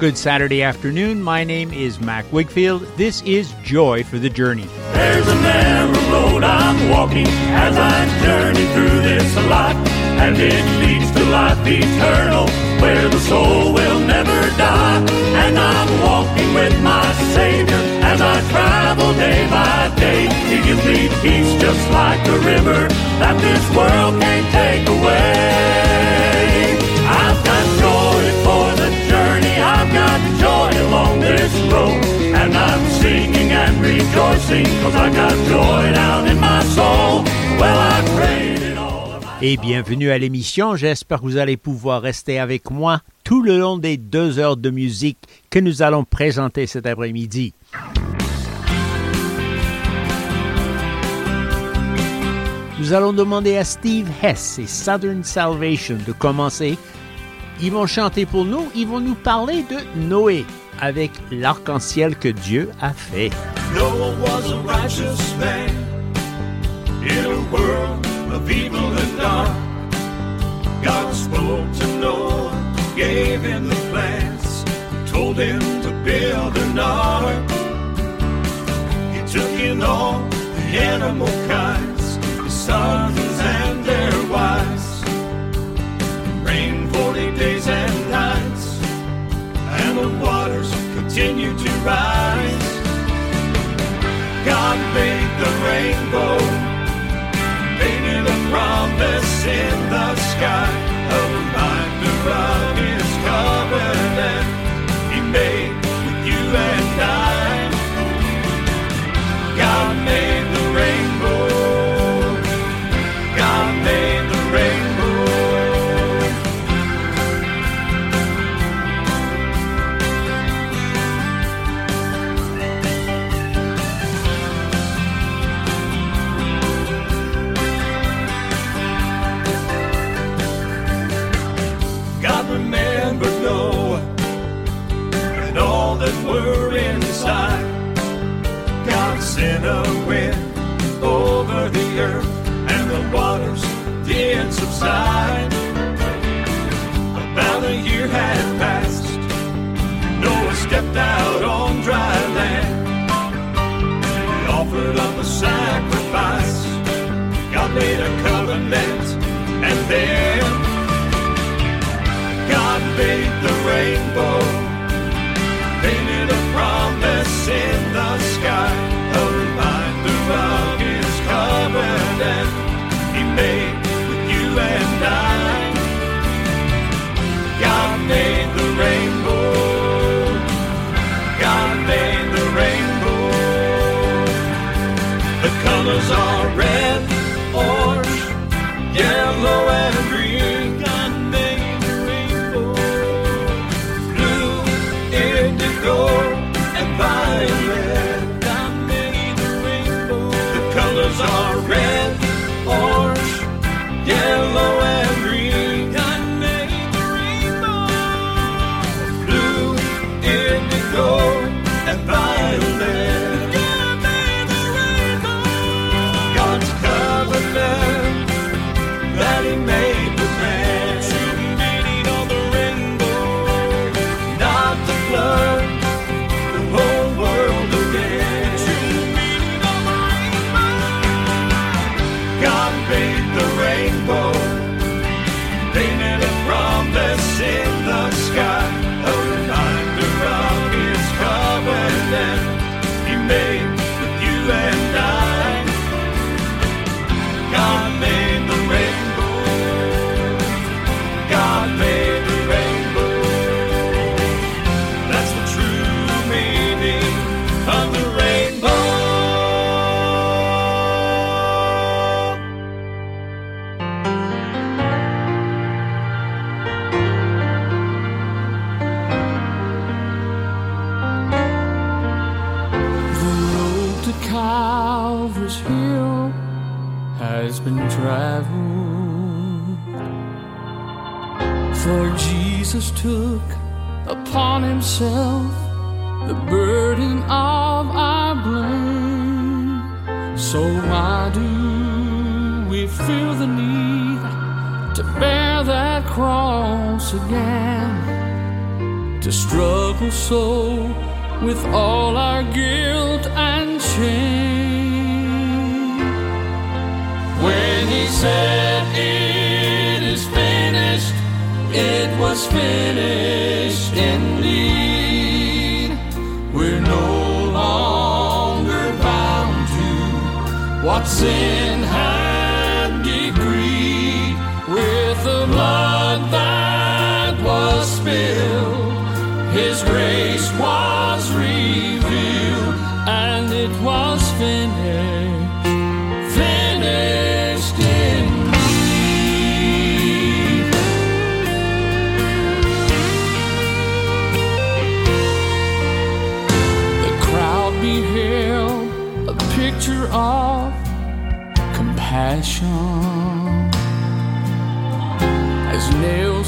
Good Saturday afternoon. My name is Mac Wigfield. This is Joy for the Journey. There's a narrow road I'm walking as I journey through this life, and it leads to life eternal, where the soul will never die. And I'm walking with my Savior as I travel day by day. He gives me peace just like a river that this world can't take away. Et bienvenue à l'émission. J'espère que vous allez pouvoir rester avec moi tout le long des deux heures de musique que nous allons présenter cet après-midi. Nous allons demander à Steve Hess et Southern Salvation de commencer ils vont chanter pour nous, ils vont nous parler de Noé avec l'arc-en-ciel que Dieu a fait. Noah was a righteous man in a world of evil and dark. God spoke to Noah, gave him the plans, told him to build an ark. He took in all the animal kinds, the sons and their wives. forty days and and the waters continue to rise. God made the rainbow, painted a promise in the sky, a reminder of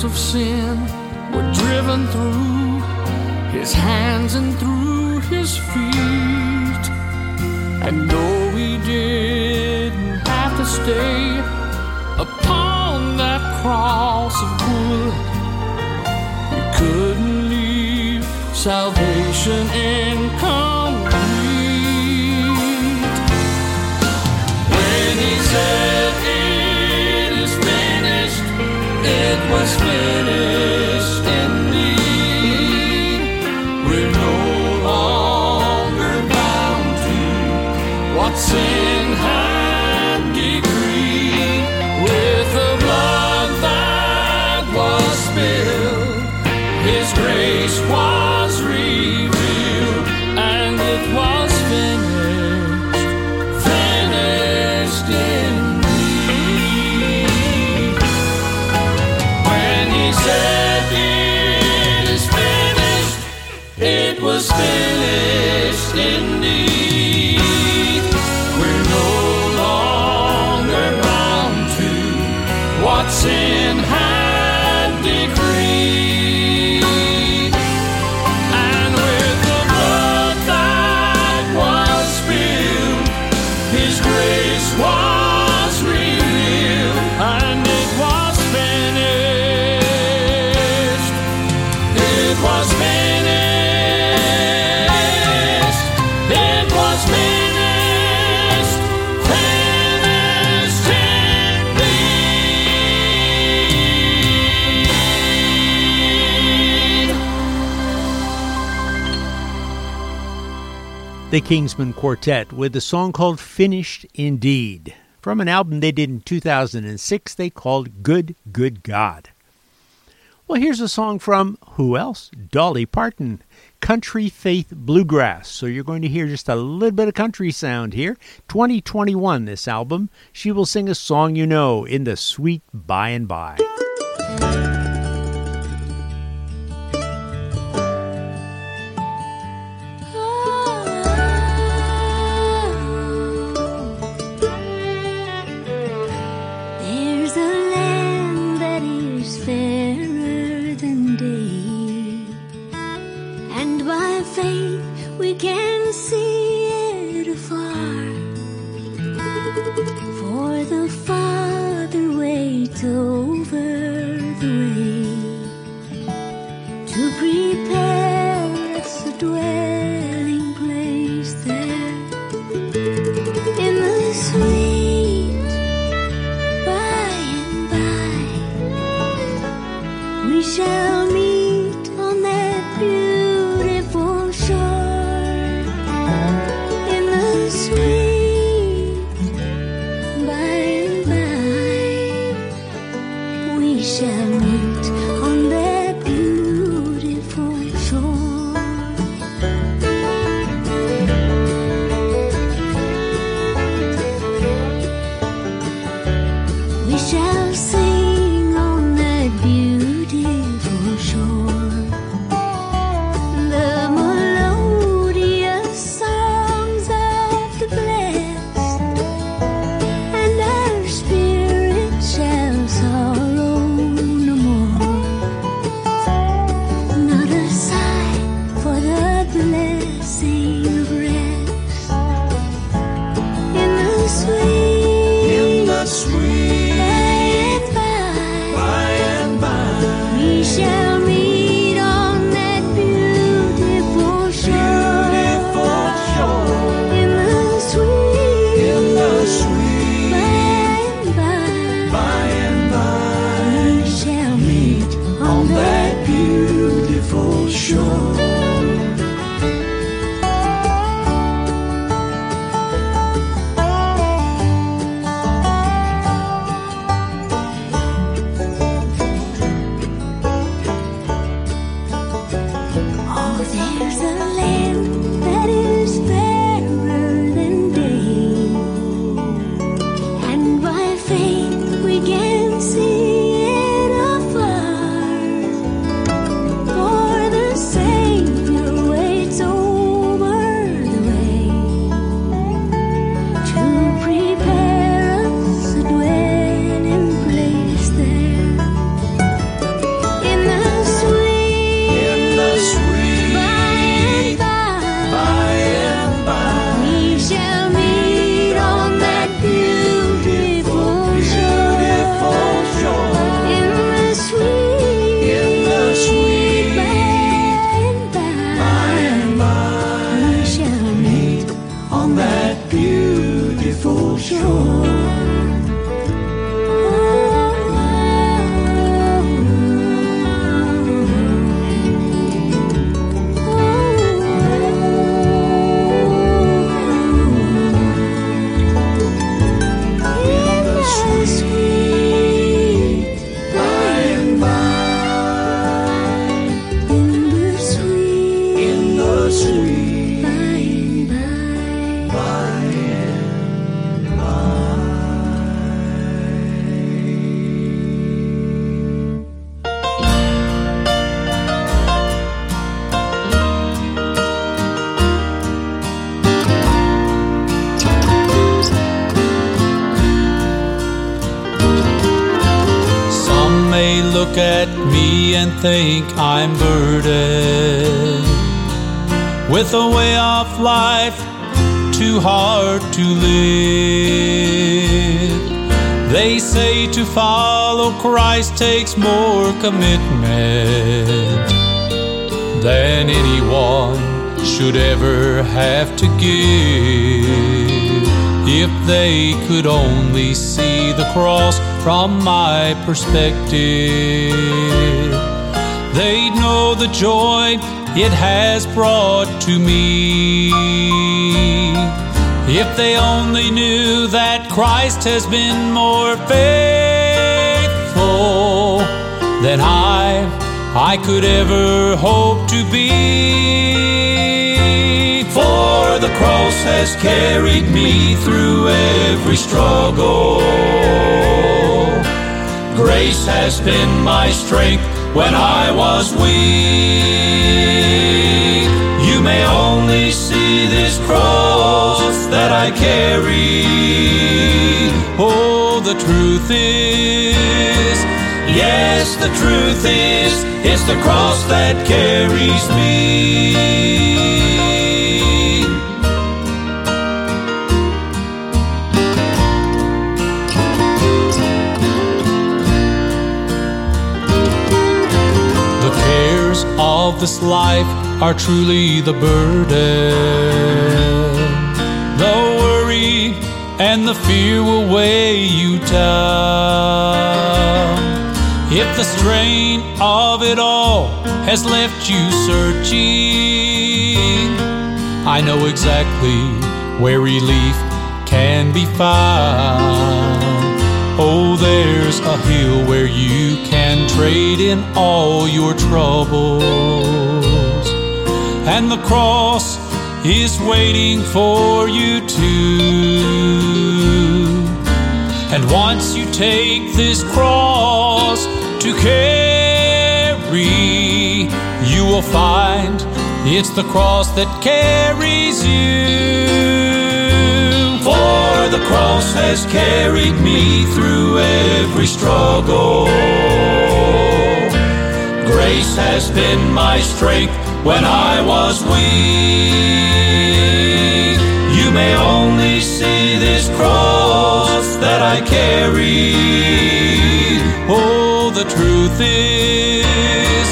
of sin were driven through his hands and through his feet. And though he didn't have to stay upon that cross of wood, he couldn't leave salvation incomplete. The Kingsmen Quartet with a song called Finished Indeed from an album they did in 2006 they called Good, Good God. Well, here's a song from who else? Dolly Parton, Country Faith Bluegrass. So you're going to hear just a little bit of country sound here. 2021, this album. She will sing a song you know in the sweet by and by. Can see it afar. For the Father waits over Christ takes more commitment than anyone should ever have to give. If they could only see the cross from my perspective, they'd know the joy it has brought to me. If they only knew that Christ has been more faithful than I, I could ever hope to be. For the cross has carried me through every struggle. Grace has been my strength when I was weak. You may only see this cross that I carry. Oh, the truth is, yes, the truth is, it's the cross that carries me. The cares of this life are truly the burden. The worry and the fear will weigh you down. If the strain of it all has left you searching, I know exactly where relief can be found. Oh, there's a hill where you can trade in all your troubles. And the cross is waiting for you too. And once you take this cross to carry, you will find it's the cross that carries you. For the cross has carried me through every struggle. Grace has been my strength when I was weak. You may only see this cross that I carry. Oh, the truth is,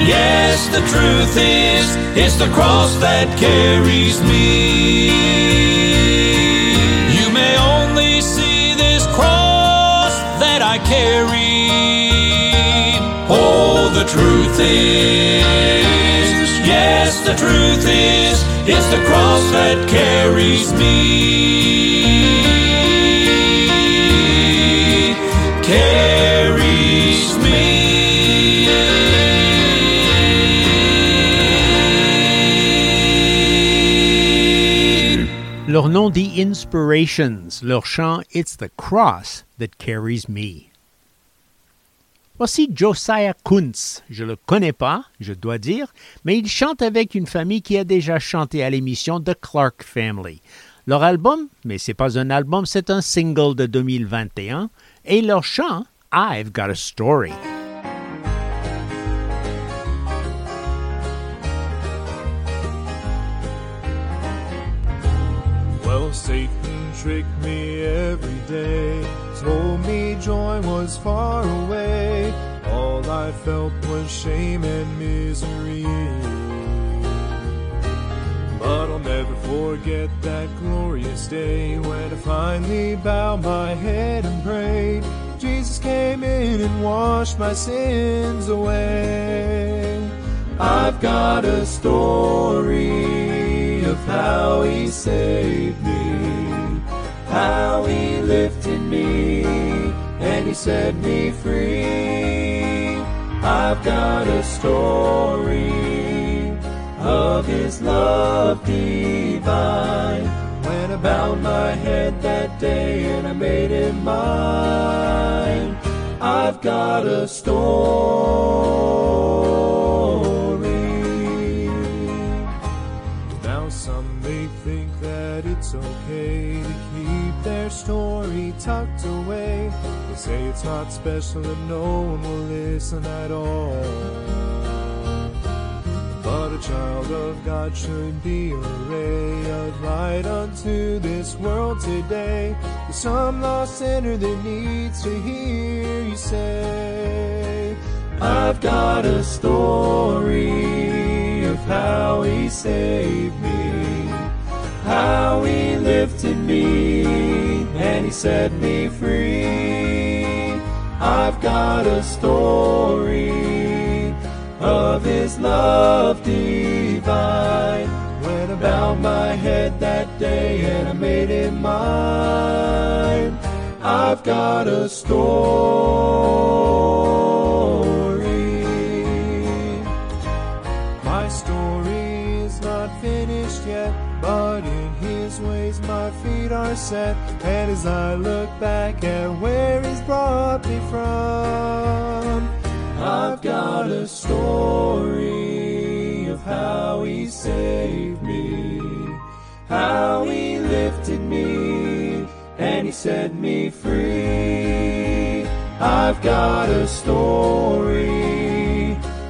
yes, the truth is, it's the cross that carries me. You may only see this cross that I carry. Oh, the truth is, yes, the truth is, it's the cross that carries me. Nom dit Inspirations, leur chant It's the Cross That Carries Me. Voici Josiah Kuntz. Je le connais pas, je dois dire, mais il chante avec une famille qui a déjà chanté à l'émission The Clark Family. Leur album, mais c'est pas un album, c'est un single de 2021, et leur chant I've Got a Story. Satan tricked me every day, told me joy was far away. All I felt was shame and misery. But I'll never forget that glorious day when I finally bowed my head and prayed. Jesus came in and washed my sins away. I've got a story of how he saved me, how he lifted me, and he set me free. I've got a story of his love divine. When I bowed my head that day and I made it mine, I've got a story. Okay to keep their story tucked away. They say it's not special and no one will listen at all. But a child of God should be a ray of light unto this world today. There's some lost sinner that needs to hear you say, I've got a story of how he saved me, how he lifted me, and he set me free. I've got a story of his love divine. When I bowed my head that day and I made it mine, I've got a story. And as I look back at where he's brought me from, I've got a story of how he saved me, how he lifted me, and he set me free. I've got a story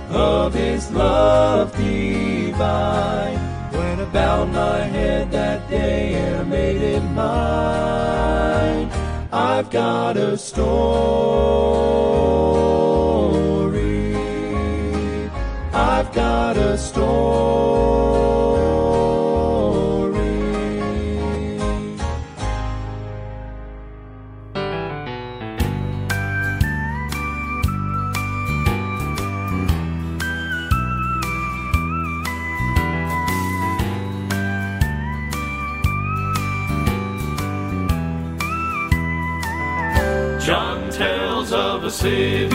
of his love divine. When I bowed my head that day and I made it mine, I've got a story. I've got a story. Of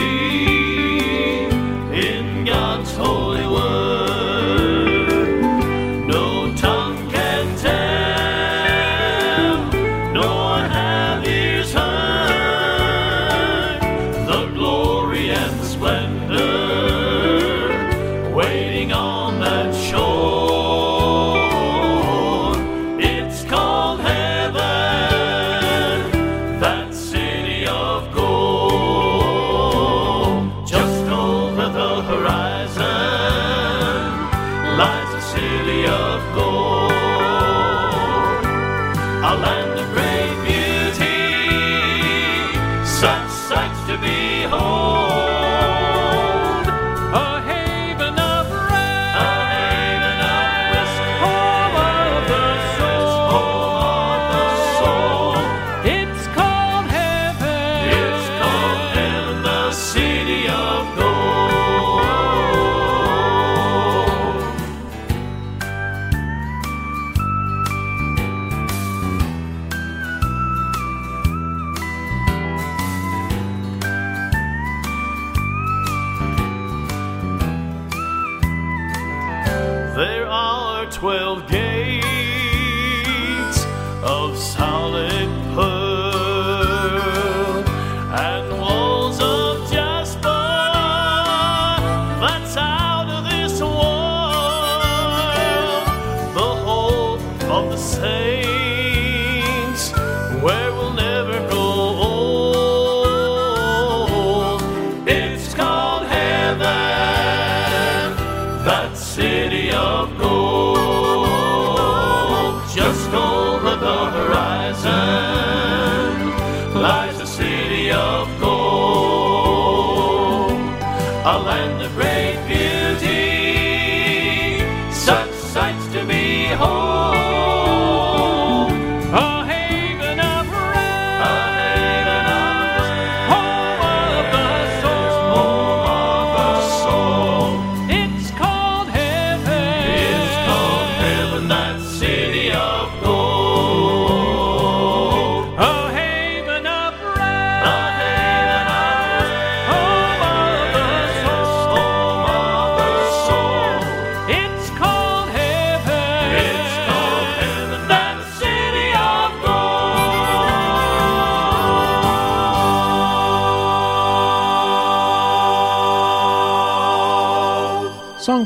There are twelve gates.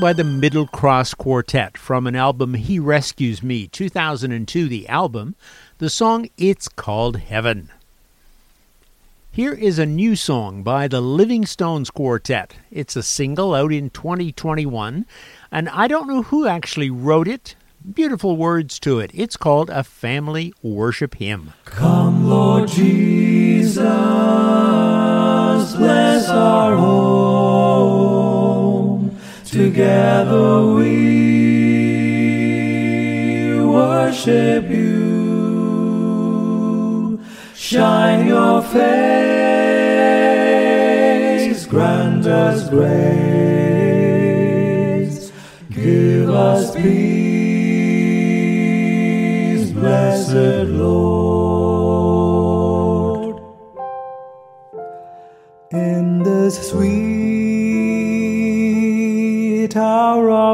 By the Middle Cross Quartet from an album He Rescues Me, 2002, the album. The song It's Called Heaven. Here is a new song by the Living Stones Quartet. It's a single out in 2021, and I don't know who actually wrote it. Beautiful words to it. It's called A Family Worship Hymn. Come, Lord Jesus, Together we worship you. Shine your face, grant us grace. Give us peace, blessed Lord.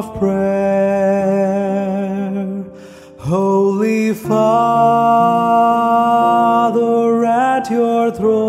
Of prayer, Holy Father, at your throne,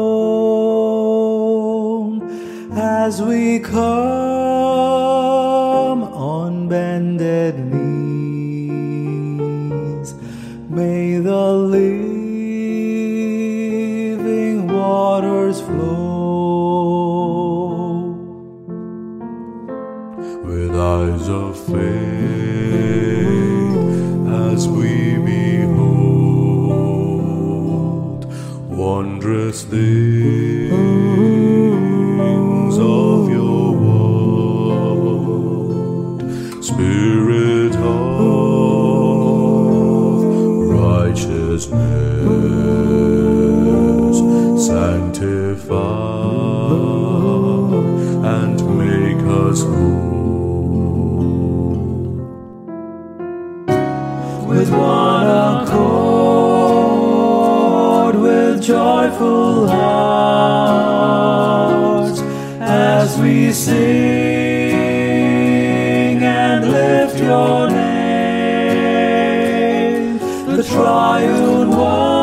and lift your name, the triune one,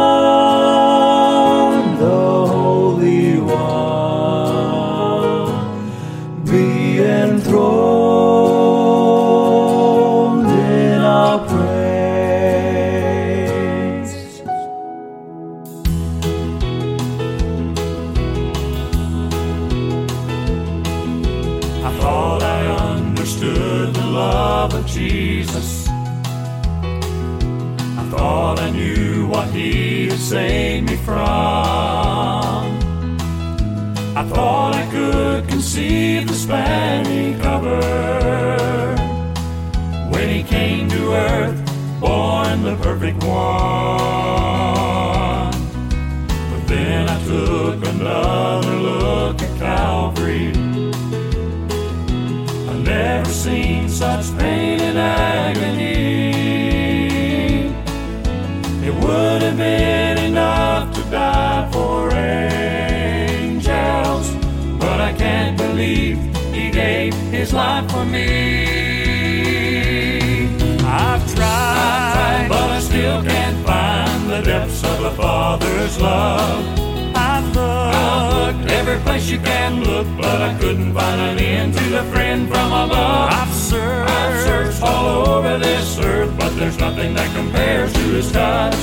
saved me from. I thought I could conceive the span he covered when he came to earth, born the perfect one. his life for me. I've tried, I've tried, but I still can't find the depths of a father's love. I've looked, every place you can look, but I couldn't find an end to the friend from above. I've searched, I've searched all over this earth, but there's nothing that compares to his touch.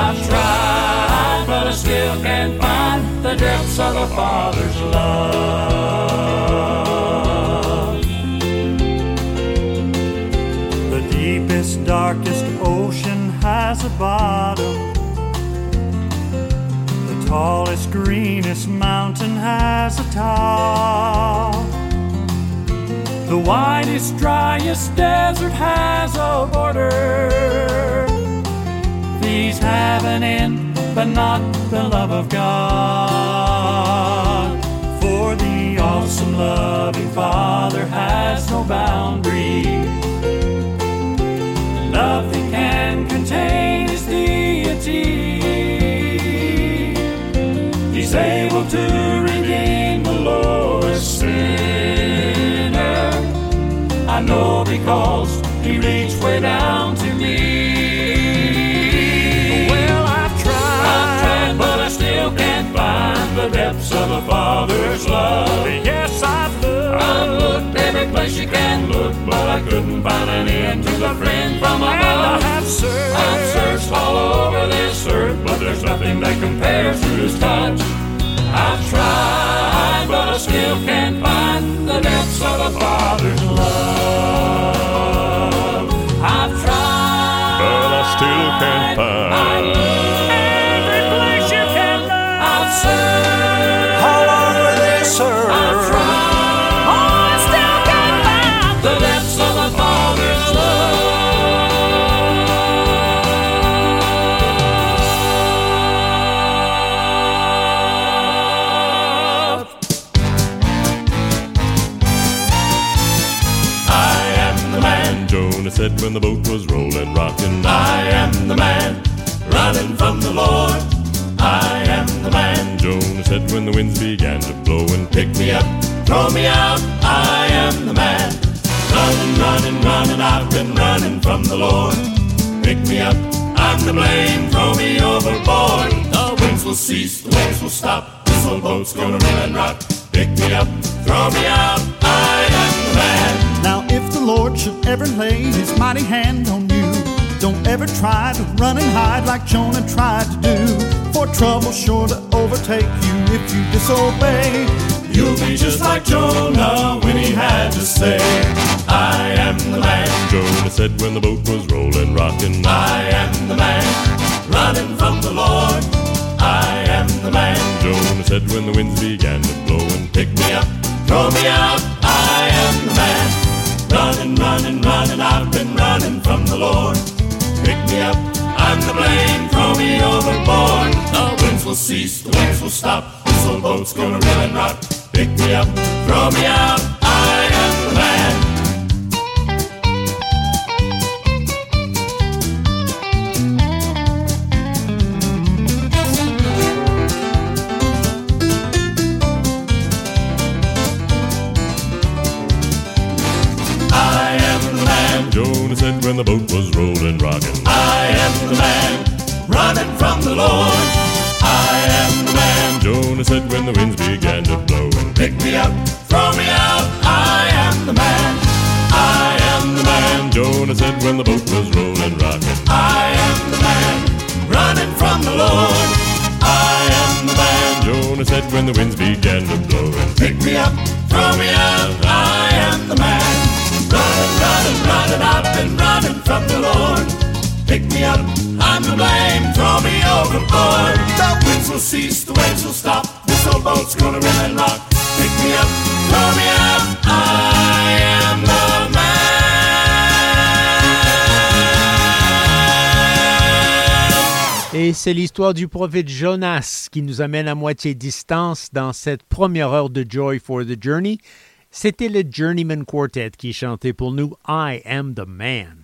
I've tried, but I still can't find the depths of a father's love. Bottom. The tallest, greenest mountain has a top. The widest, driest desert has a border. These have an end, but not the love of God. For the awesome, loving Father has no boundaries. He's able to redeem the lowest sinner. I know because he reached way down to me. Well, I've tried, I've tried, but I still can't find the depths of a father's love. Yes, I've looked. I've looked every place you look, but I couldn't find an end to the friend from And I above. have searched. I've searched all over this earth, but there's nothing that compares to his touch. I've tried, but I still can't find the depths of a father's love. I've tried, But I still can't find. Every place you can look. I've searched, when the boat was rolling, rocking. I am the man, running from the Lord. I am the man, Jonah said when the winds began to blow and pick me up, throw me out. I am the man, running, running, running. I've been running from the Lord. Pick me up, I'm to blame. Throw me overboard. The winds will cease, the waves will stop. This old boat's gonna run and rock. Pick me up, throw me out. I am the man. Now, if the Lord should ever lay his mighty hand on you, don't ever try to run and hide like Jonah tried to do. For trouble's sure to overtake you if you disobey. You'll be just like Jonah when he had to say, I am the man. Jonah said when the boat was rolling, rocking. I am the man, running from the Lord. I am the man, Jonah said when the winds began to blow and pick me up, throw me out. I am the man, running, running, running. I've been running from the Lord. Pick me up, I'm to blame. Throw me overboard. The winds will cease, the waves will stop. This old boat's gonna run and rock. Pick me up, throw me out. I the Lord. I am the man, Jonah said when the winds began to blow and pick me up, throw me out. I am the man, I am the man, Jonah said when the boat was rolling, rocking. I am the man, running from the Lord. I am the man, Jonah said when the winds began to blow and pick me up, throw me out. I am the man, running, running, running. I've been running from the Lord. Up. The waves will stop. This old boat's gonna and. Pick me up, me man. Et c'est l'histoire du prophète Jonas qui nous amène à moitié distance dans cette première heure de Joy for the Journey. C'était le Journeyman Quartet qui chantait pour nous I Am the Man.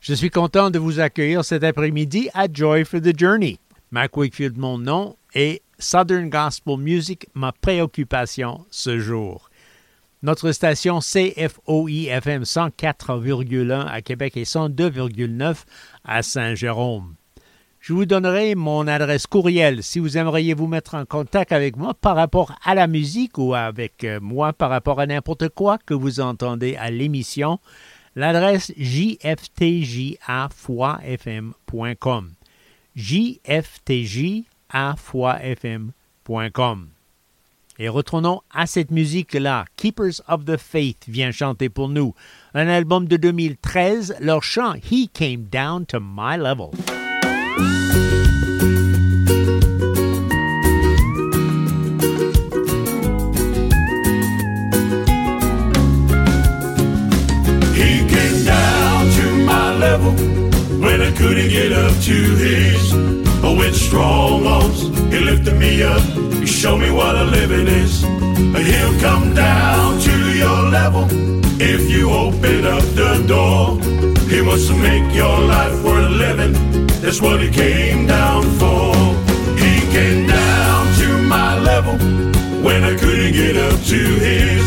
Je suis content de vous accueillir cet après-midi à Joy for the Journey. Mac Wakefield, mon nom, et Southern Gospel Music, ma préoccupation ce jour. Notre station CFOI-FM 104,1 à Québec et 102,9 à Saint-Jérôme. Je vous donnerai mon adresse courriel si vous aimeriez vous mettre en contact avec moi par rapport à la musique ou avec euh, moi par rapport à n'importe quoi que vous entendez à l'émission. L'adresse jftj.fm.com. jftj.fm.com. Et retournons à cette musique-là. Keepers of the Faith vient chanter pour nous un album de 2013, leur chant He Came Down to My Level. I get up to his. But with strong arms, he lifted me up. He showed me what a living is. He'll come down to your level if you open up the door. He wants to make your life worth living. That's what he came down for. He came down to my level when I couldn't get up to his.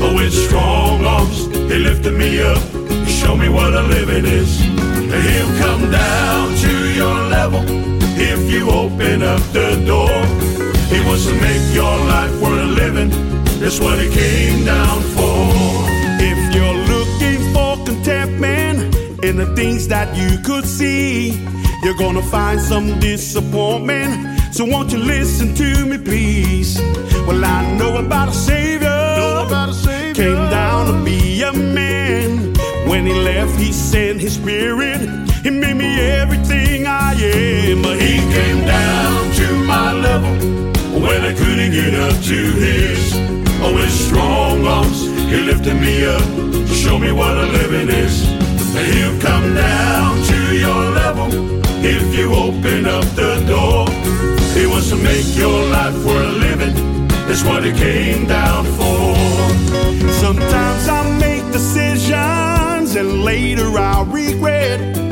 But with strong arms, he lifted me up. He showed me what a living is. He'll you open up the door. He wants to make your life worth living. That's what he came down for. If you're looking for contentment in the things that you could see, you're gonna find some disappointment. So won't you listen to me, please? Well, I know about a savior. Came down to be a man. When he left, he sent his spirit. He made me everything I am. But He came down to my level when I couldn't get up to his. Oh, with strong arms, he lifted me up, show me what a living is. He'll come down to your level if you open up the door. He wants to make your life worth living. That's what he came down for. Sometimes I make decisions and later I regret.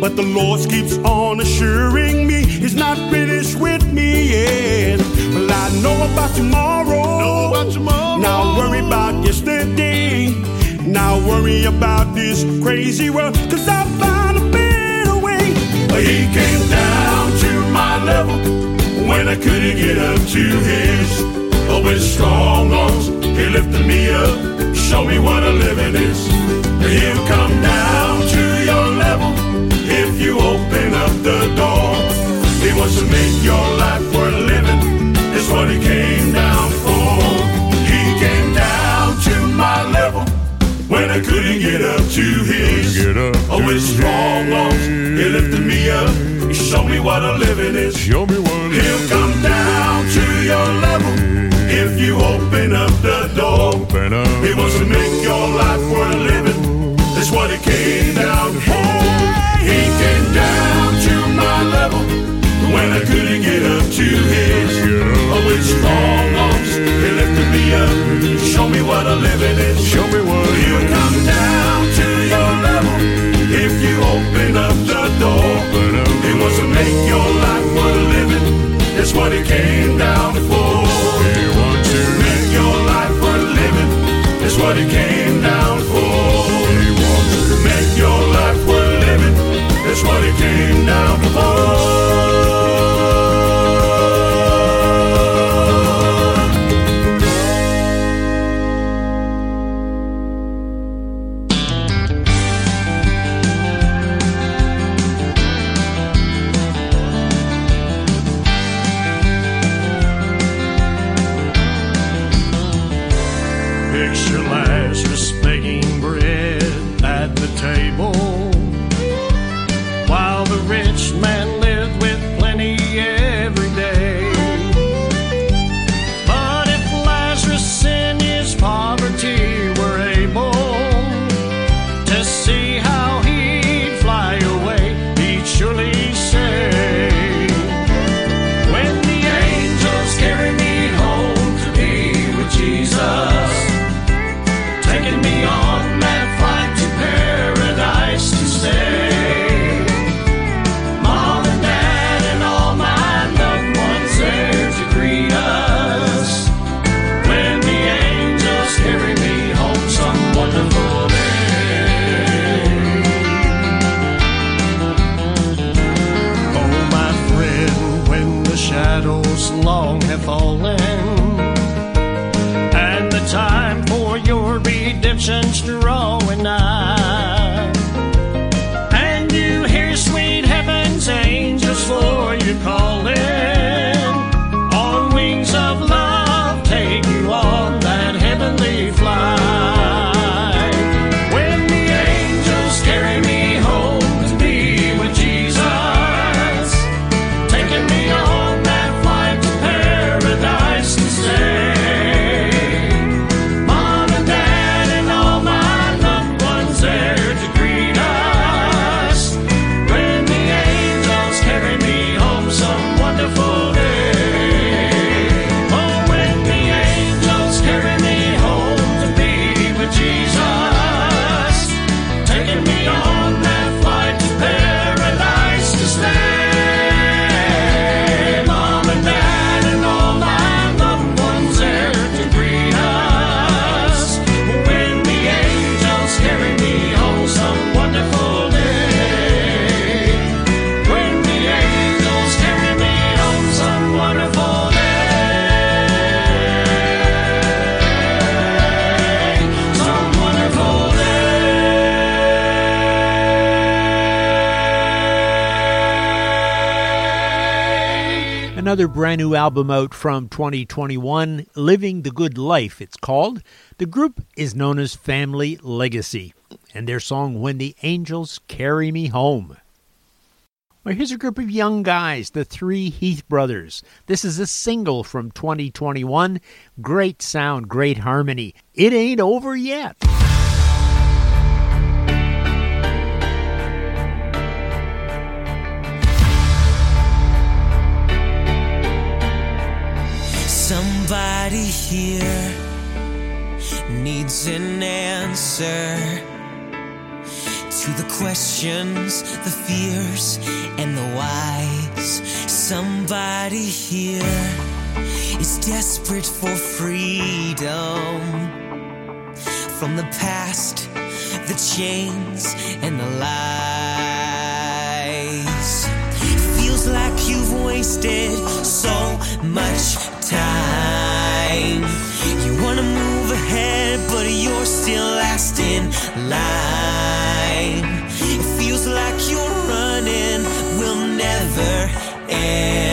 But the Lord keeps on assuring me He's not finished with me yet. Well, I know about tomorrow. Know about tomorrow. Now worry about yesterday. Now worry about this crazy world. Cause I found a better way. He came down to my level when I couldn't get up to his. Oh, with strong arms, he lifted me up, show me what a living is. He'll come down open up the door. He wants to make your life worth living. That's what he came down for. He came down to my level when I couldn't get up to his. Oh, with strong arms, he lifted me up. He showed me what a living is. Show me what He'll come down to your level if you open up the door. Open up his. Oh, with strong arms, he lifted me up. Show me what a living is. Show me what He'll come down to your level if you open up the door. He wants to make your life worth living. That's what he came down for. He wants to Make your life worth living. That's what he came down for. He wants to Make your life worth living. That's what he came down for. another brand new album out from 2021, Living the Good Life, it's called. The group is known as Family Legacy, and their song, When the Angels Carry Me Home. Well, here's a group of young guys, the three Heath brothers. This is a single from 2021. Great sound, great harmony. It ain't over yet. Everybody here needs an answer to the questions, the fears, and the whys. Somebody here is desperate for freedom from the past, the chains, and the lies. Feels like you've wasted so much time same. You wanna move ahead, but you're still last in line. It feels like you're running, will never end.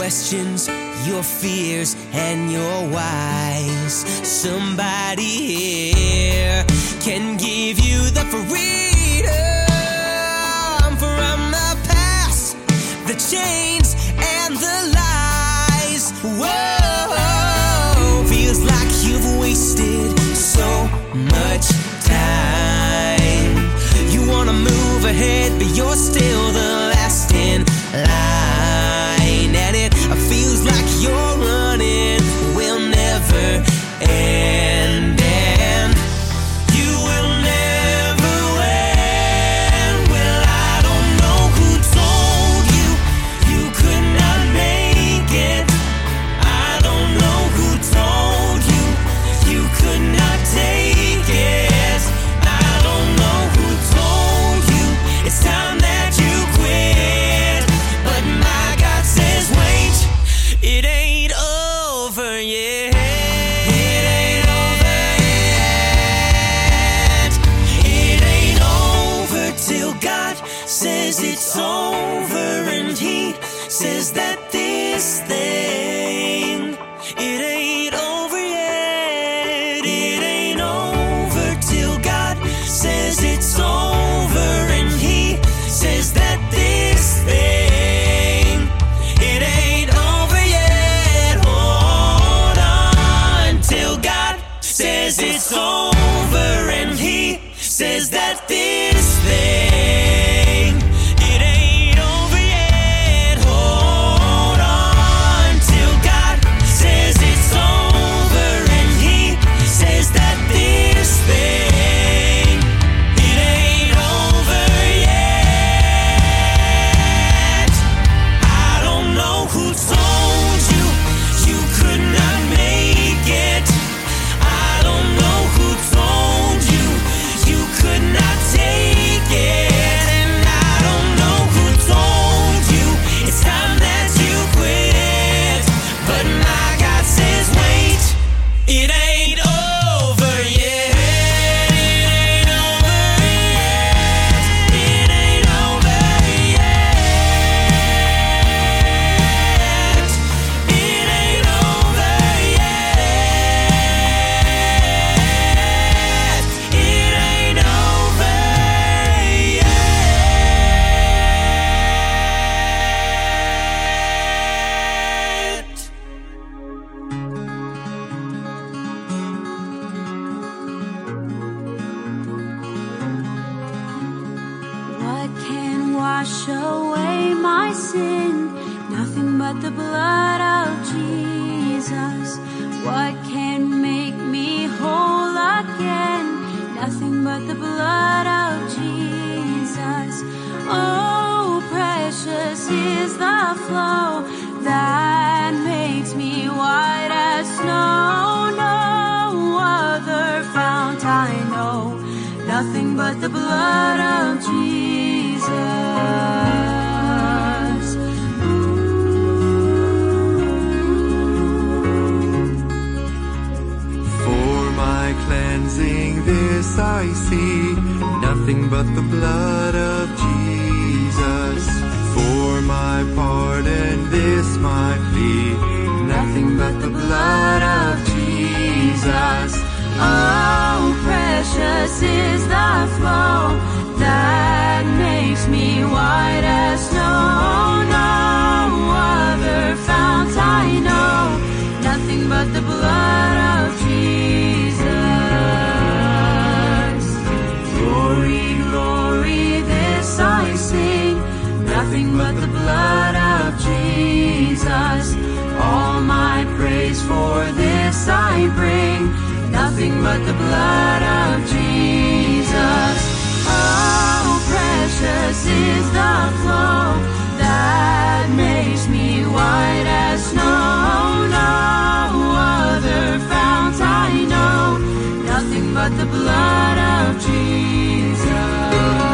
questions, your fears, and your whys. Somebody here can give you the free. Nothing but the blood of Jesus. Oh, precious is the flow that makes me white as snow. No other fount I know, nothing but the blood of Jesus.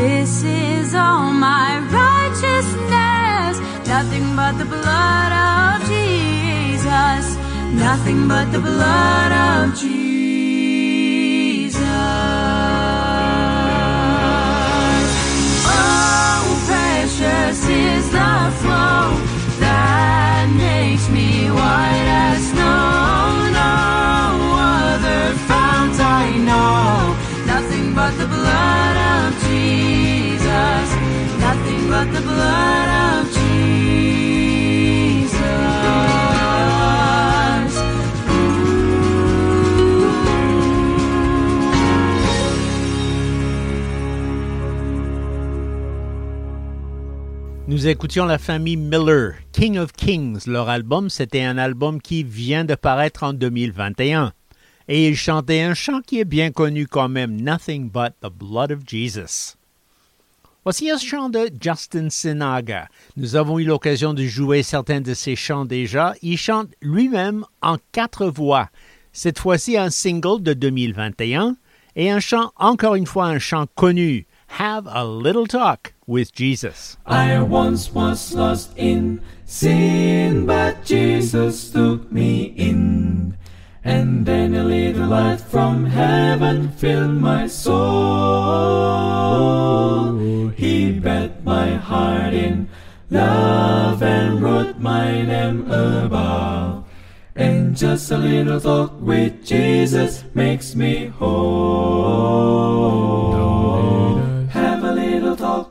This is all my righteousness, nothing but the blood of Jesus, nothing but the blood of Jesus. Oh, precious is the flow nothing but the blood of Jesus. Nous écoutions la famille Miller, King of Kings. Leur album, c'était un album qui vient de paraître en 2021. Et ils chantaient un chant qui est bien connu quand même, Nothing but the Blood of Jesus. Voici un chant de Justin Sinaga. Nous avons eu l'occasion de jouer certains de ses chants déjà. Il chante lui-même en quatre voix. Cette fois-ci un single de 2021 et un chant, encore une fois un chant connu, Have a Little Talk with Jesus. I once was lost in sin, but Jesus took me in. And then a little light from heaven filled my soul. He bent my heart in love and wrote my name above. And just a little talk with Jesus makes me whole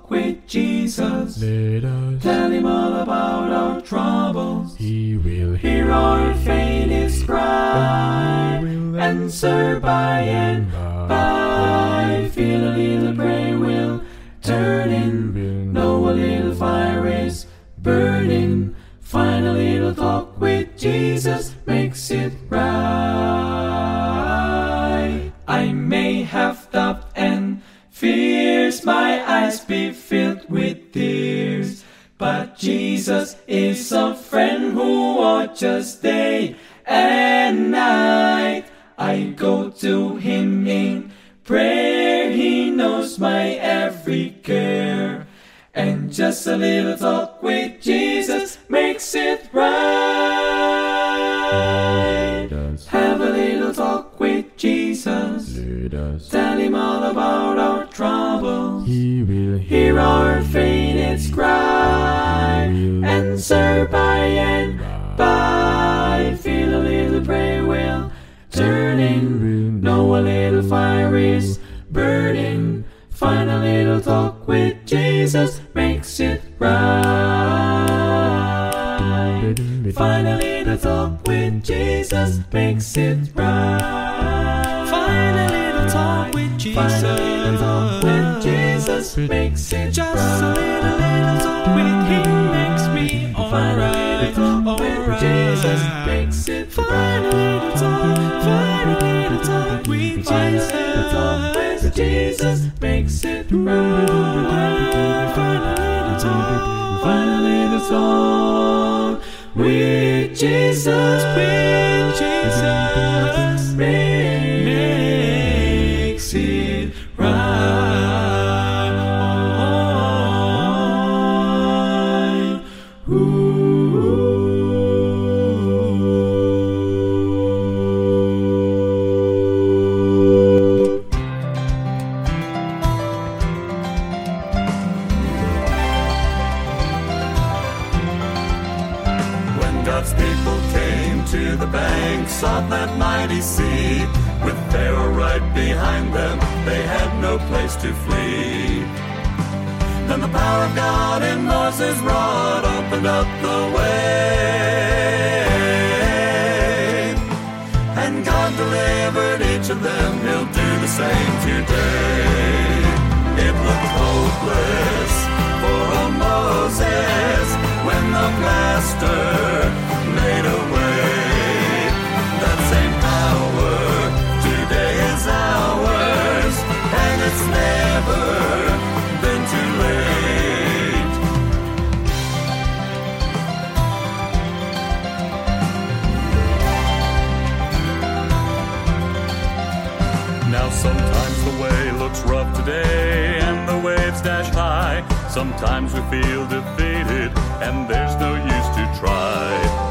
with Jesus. Let us tell him all about our troubles. He will hear our faintest cry. And will answer by and by. by. Feel a little prayer will turn in. Know a little fire is burning. Find a little talk with Jesus makes it right. years my eyes be filled with tears. But Jesus is a friend who watches day and night. I go to him in prayer, he knows my every care. And just a little talk with Jesus makes it right. are day. It looked hopeless for Moses when the plaster. of today, and the waves dash high. Sometimes we feel defeated, and there's no use to try.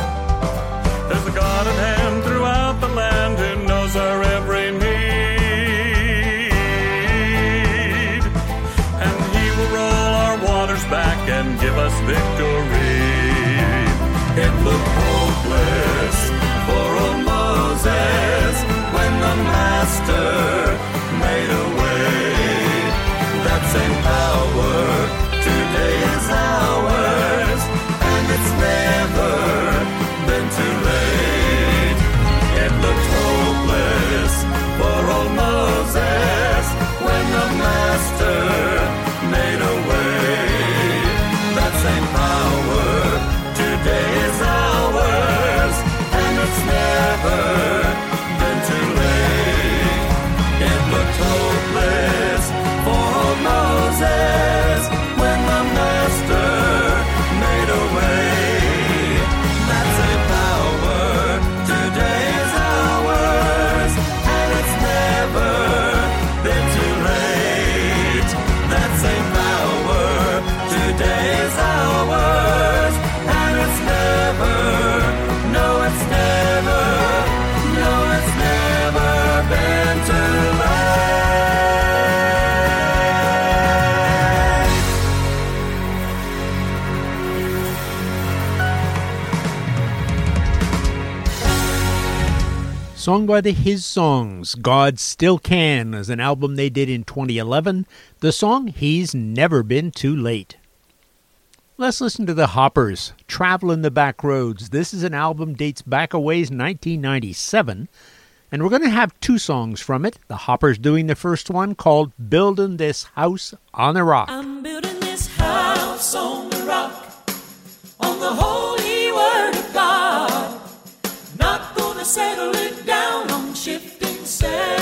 song by the His Songs, God Still Can, is an album they did in 2011. The song He's Never Been Too Late. Let's listen to the Hoppers, Travelin' the Back Roads. This is an album dates back a ways 1997, and we're going to have two songs from it. The Hoppers doing the first one called Building This House on a Rock. I'm building this house on the rock, on the holy word of God. Not gonna settle say.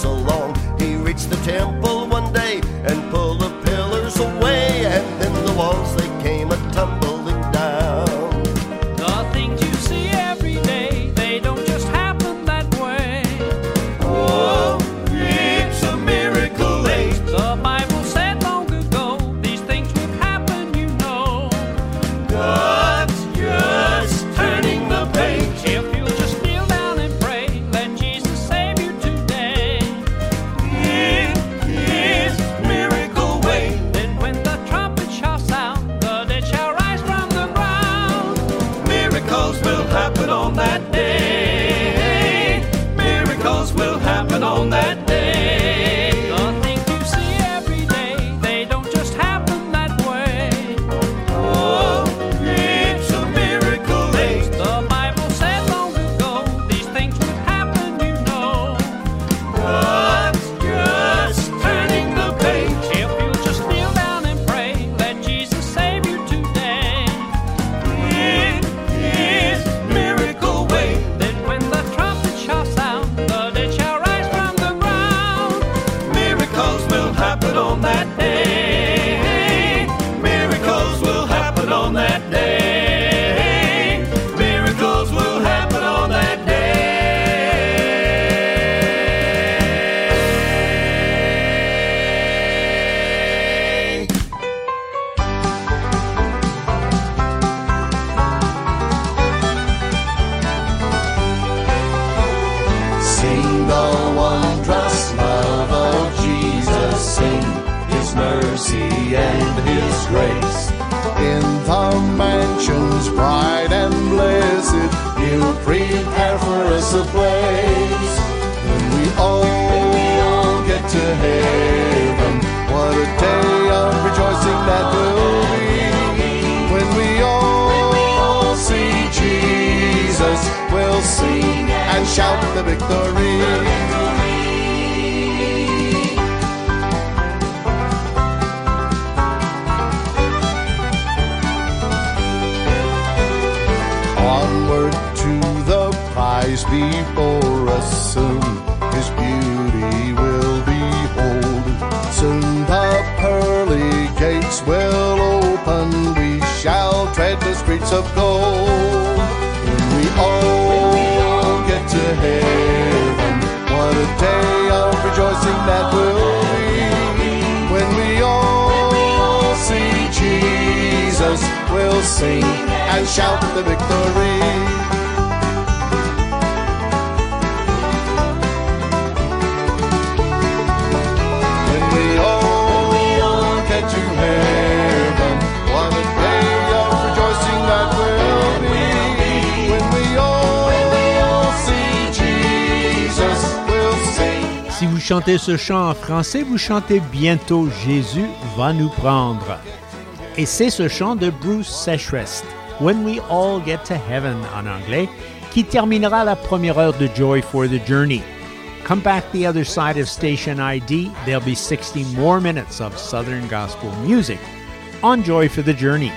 So long. He reached the temple mansions bright and blessed, He'll prepare for us a place. when we all get to heaven. What a day of rejoicing that will be when we all see Jesus. We'll sing and shout the victory. Before us soon. His beauty will behold. Soon the pearly gates will open. We shall tread the streets of gold. When we all get to heaven, what a day of rejoicing that will be. When we all see Jesus, we'll sing and shout the victory. Chantez ce chant en français, vous chantez bientôt Jésus va nous prendre. Et c'est ce chant de Bruce Seshrest, When We All Get to Heaven en anglais, qui terminera la première heure de Joy for the Journey. Come back the other side of station ID. There'll be 60 more minutes of Southern Gospel music on Joy for the Journey.